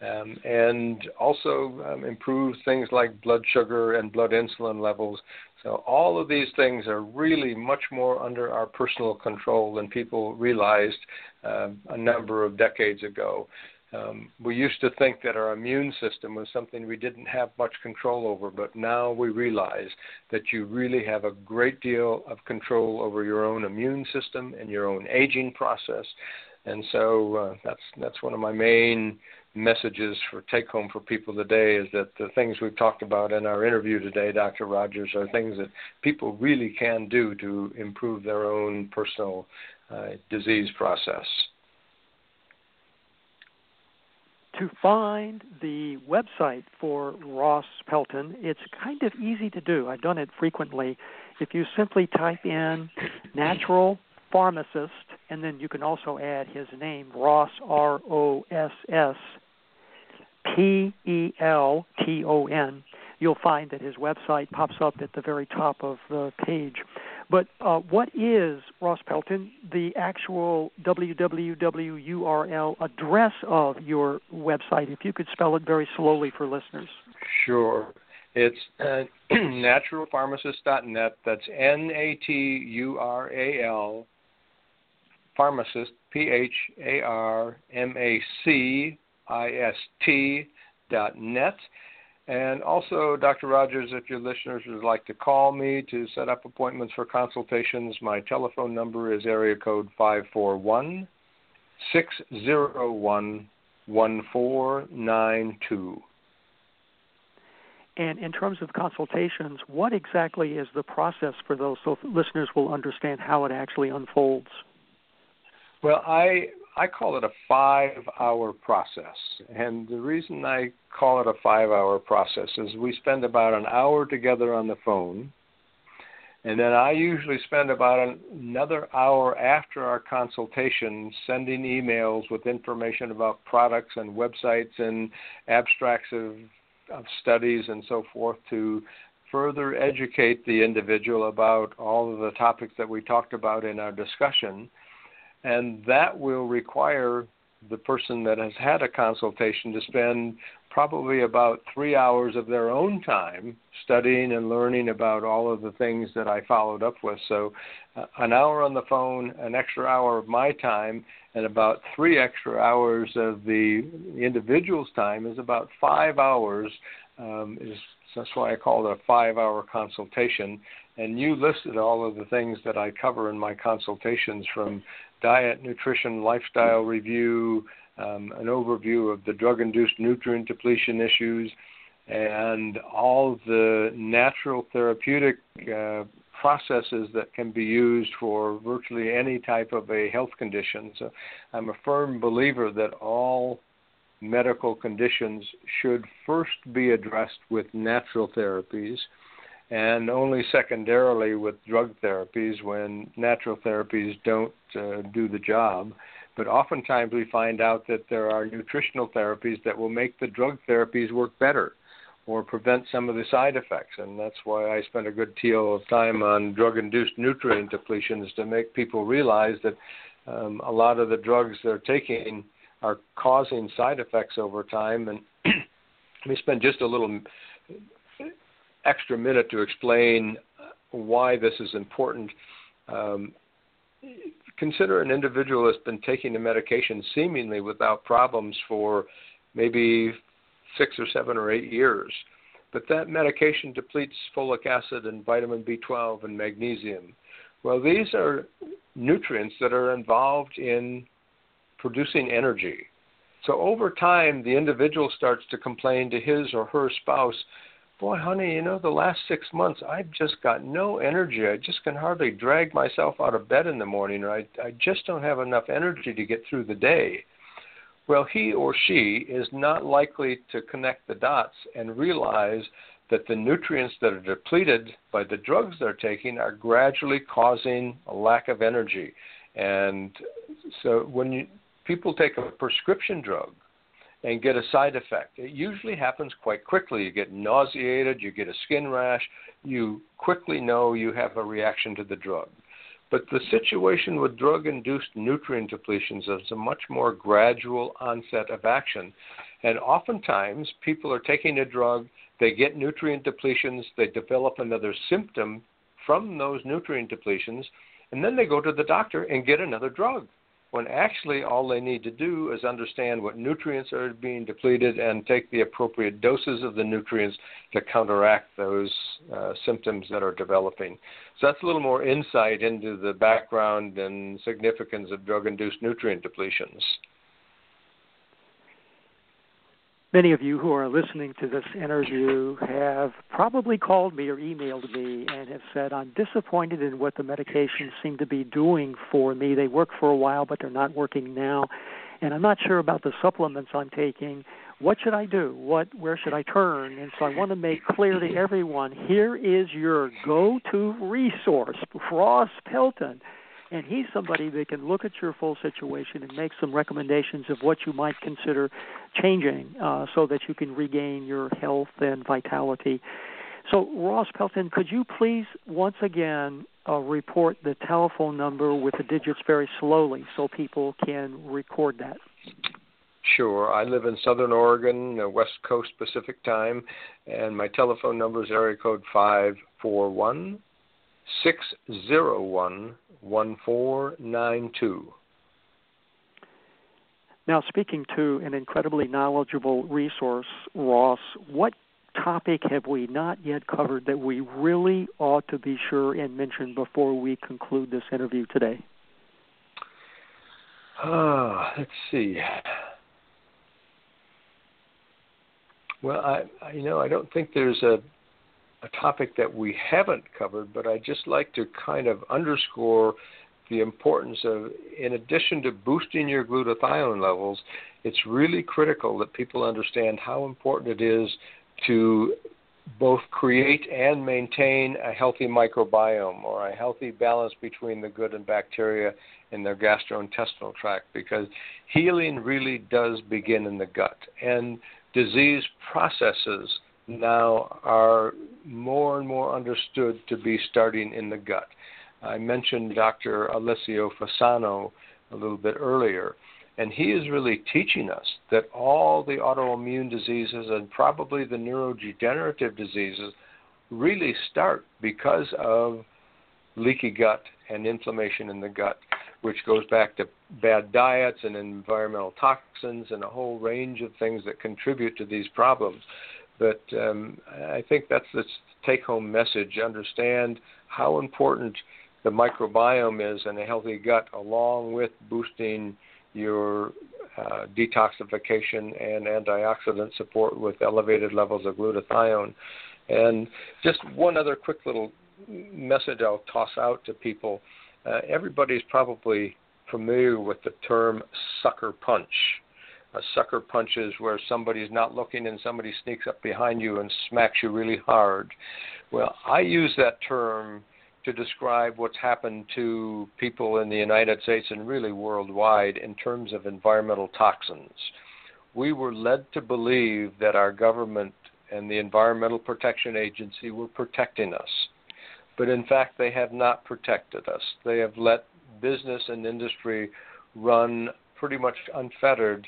um, and also um, improve things like blood sugar and blood insulin levels. So, all of these things are really much more under our personal control than people realized uh, a number of decades ago. Um, we used to think that our immune system was something we didn't have much control over, but now we realize that you really have a great deal of control over your own immune system and your own aging process. And so uh, that's that's one of my main messages for take home for people today is that the things we've talked about in our interview today, Dr. Rogers, are things that people really can do to improve their own personal uh, disease process. To find the website for Ross Pelton, it's kind of easy to do. I've done it frequently. If you simply type in natural pharmacist, and then you can also add his name, Ross, R O S S P E L T O N, you'll find that his website pops up at the very top of the page. But uh, what is Ross Pelton, the actual www URL address of your website? If you could spell it very slowly for listeners. Sure. It's uh, <clears throat> naturalpharmacist.net. That's N A T U R A L, pharmacist, P H A R M A C I S T dot net. And also, Dr. Rogers, if your listeners would like to call me to set up appointments for consultations, my telephone number is area code 541 601 1492. And in terms of consultations, what exactly is the process for those so listeners will understand how it actually unfolds? Well, I I call it a five hour process. And the reason I call it a five hour process is we spend about an hour together on the phone. And then I usually spend about another hour after our consultation sending emails with information about products and websites and abstracts of, of studies and so forth to further educate the individual about all of the topics that we talked about in our discussion and that will require the person that has had a consultation to spend probably about three hours of their own time studying and learning about all of the things that I followed up with. So, uh, an hour on the phone, an extra hour of my time, and about three extra hours of the individual's time is about five hours. Um, is that's why I call it a five-hour consultation. And you listed all of the things that I cover in my consultations from diet, nutrition, lifestyle review, um, an overview of the drug induced nutrient depletion issues, and all the natural therapeutic uh, processes that can be used for virtually any type of a health condition. So I'm a firm believer that all medical conditions should first be addressed with natural therapies and only secondarily with drug therapies when natural therapies don't uh, do the job. But oftentimes we find out that there are nutritional therapies that will make the drug therapies work better or prevent some of the side effects. And that's why I spend a good deal of time on drug induced nutrient depletions to make people realize that um, a lot of the drugs they're taking are causing side effects over time. And <clears throat> we spend just a little extra minute to explain why this is important. Um, consider an individual that's been taking the medication seemingly without problems for maybe six or seven or eight years. But that medication depletes folic acid and vitamin B12 and magnesium. Well, these are nutrients that are involved in producing energy. So over time, the individual starts to complain to his or her spouse boy, honey, you know, the last six months I've just got no energy. I just can hardly drag myself out of bed in the morning, or I, I just don't have enough energy to get through the day. Well, he or she is not likely to connect the dots and realize that the nutrients that are depleted by the drugs they're taking are gradually causing a lack of energy. And so when you, people take a prescription drug, and get a side effect. It usually happens quite quickly. You get nauseated, you get a skin rash, you quickly know you have a reaction to the drug. But the situation with drug induced nutrient depletions is a much more gradual onset of action. And oftentimes, people are taking a drug, they get nutrient depletions, they develop another symptom from those nutrient depletions, and then they go to the doctor and get another drug when actually all they need to do is understand what nutrients are being depleted and take the appropriate doses of the nutrients to counteract those uh, symptoms that are developing. So that's a little more insight into the background and significance of drug induced nutrient depletions. Many of you who are listening to this interview have probably called me or emailed me and have said, I'm disappointed in what the medications seem to be doing for me. They work for a while, but they're not working now. And I'm not sure about the supplements I'm taking. What should I do? What where should I turn? And so I want to make clear to everyone, here is your go-to resource, Ross Pelton and he's somebody that can look at your full situation and make some recommendations of what you might consider changing uh, so that you can regain your health and vitality. So, Ross Pelton, could you please once again uh, report the telephone number with the digits very slowly so people can record that? Sure. I live in Southern Oregon, uh, West Coast Pacific Time, and my telephone number is area code 541 601 1492. Now, speaking to an incredibly knowledgeable resource, Ross, what topic have we not yet covered that we really ought to be sure and mention before we conclude this interview today? Uh, let's see. Well, I, I you know I don't think there's a a topic that we haven't covered, but I'd just like to kind of underscore the importance of, in addition to boosting your glutathione levels, it's really critical that people understand how important it is to both create and maintain a healthy microbiome or a healthy balance between the good and bacteria in their gastrointestinal tract because healing really does begin in the gut. And disease processes now are more and more understood to be starting in the gut. I mentioned Dr. Alessio Fasano a little bit earlier, and he is really teaching us that all the autoimmune diseases and probably the neurodegenerative diseases really start because of leaky gut and inflammation in the gut, which goes back to bad diets and environmental toxins and a whole range of things that contribute to these problems. But um, I think that's the take home message. Understand how important the microbiome is in a healthy gut, along with boosting your uh, detoxification and antioxidant support with elevated levels of glutathione. And just one other quick little message I'll toss out to people. Uh, everybody's probably familiar with the term sucker punch a sucker punches where somebody's not looking and somebody sneaks up behind you and smacks you really hard. Well, I use that term to describe what's happened to people in the United States and really worldwide in terms of environmental toxins. We were led to believe that our government and the Environmental Protection Agency were protecting us. But in fact, they have not protected us. They have let business and industry run pretty much unfettered,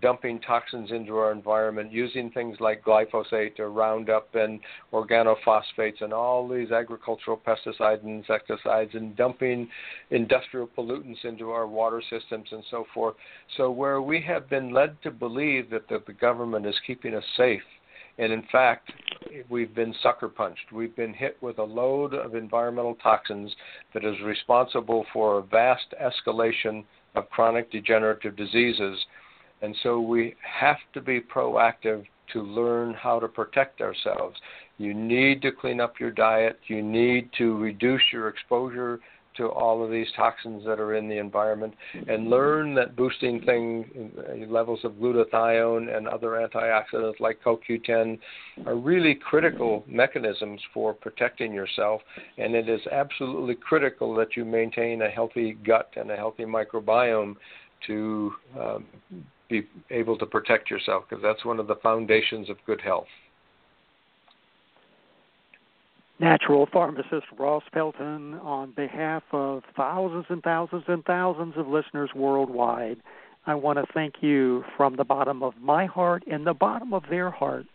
dumping toxins into our environment, using things like glyphosate or Roundup and organophosphates and all these agricultural pesticides and insecticides, and dumping industrial pollutants into our water systems and so forth. So, where we have been led to believe that the, the government is keeping us safe, and in fact, we've been sucker punched. We've been hit with a load of environmental toxins that is responsible for a vast escalation of chronic degenerative diseases. And so we have to be proactive to learn how to protect ourselves. You need to clean up your diet. You need to reduce your exposure to all of these toxins that are in the environment and learn that boosting thing uh, levels of glutathione and other antioxidants like CoQ10 are really critical mechanisms for protecting yourself and it is absolutely critical that you maintain a healthy gut and a healthy microbiome to um, be able to protect yourself because that's one of the foundations of good health. Natural pharmacist Ross Pelton, on behalf of thousands and thousands and thousands of listeners worldwide, I want to thank you from the bottom of my heart and the bottom of their heart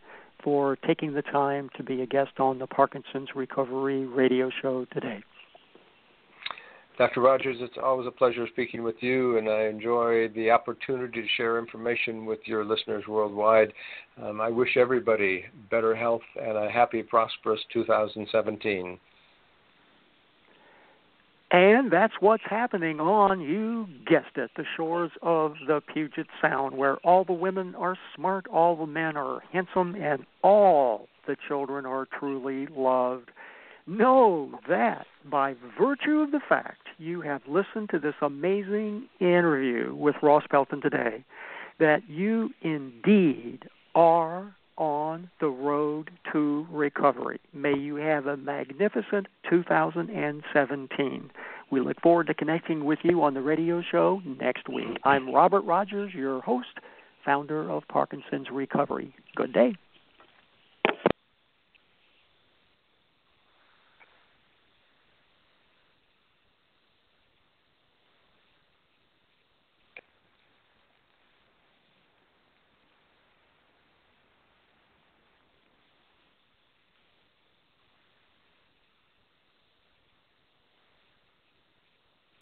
for taking the time to be a guest on the Parkinson's Recovery Radio Show today. Dr. Rogers, it's always a pleasure speaking with you, and I enjoy the opportunity to share information with your listeners worldwide. Um, I wish everybody better health and a happy, prosperous 2017. And that's what's happening on, you guessed it, the shores of the Puget Sound, where all the women are smart, all the men are handsome, and all the children are truly loved. Know that by virtue of the fact you have listened to this amazing interview with Ross Pelton today, that you indeed are on the road to recovery. May you have a magnificent 2017. We look forward to connecting with you on the radio show next week. I'm Robert Rogers, your host, founder of Parkinson's Recovery. Good day.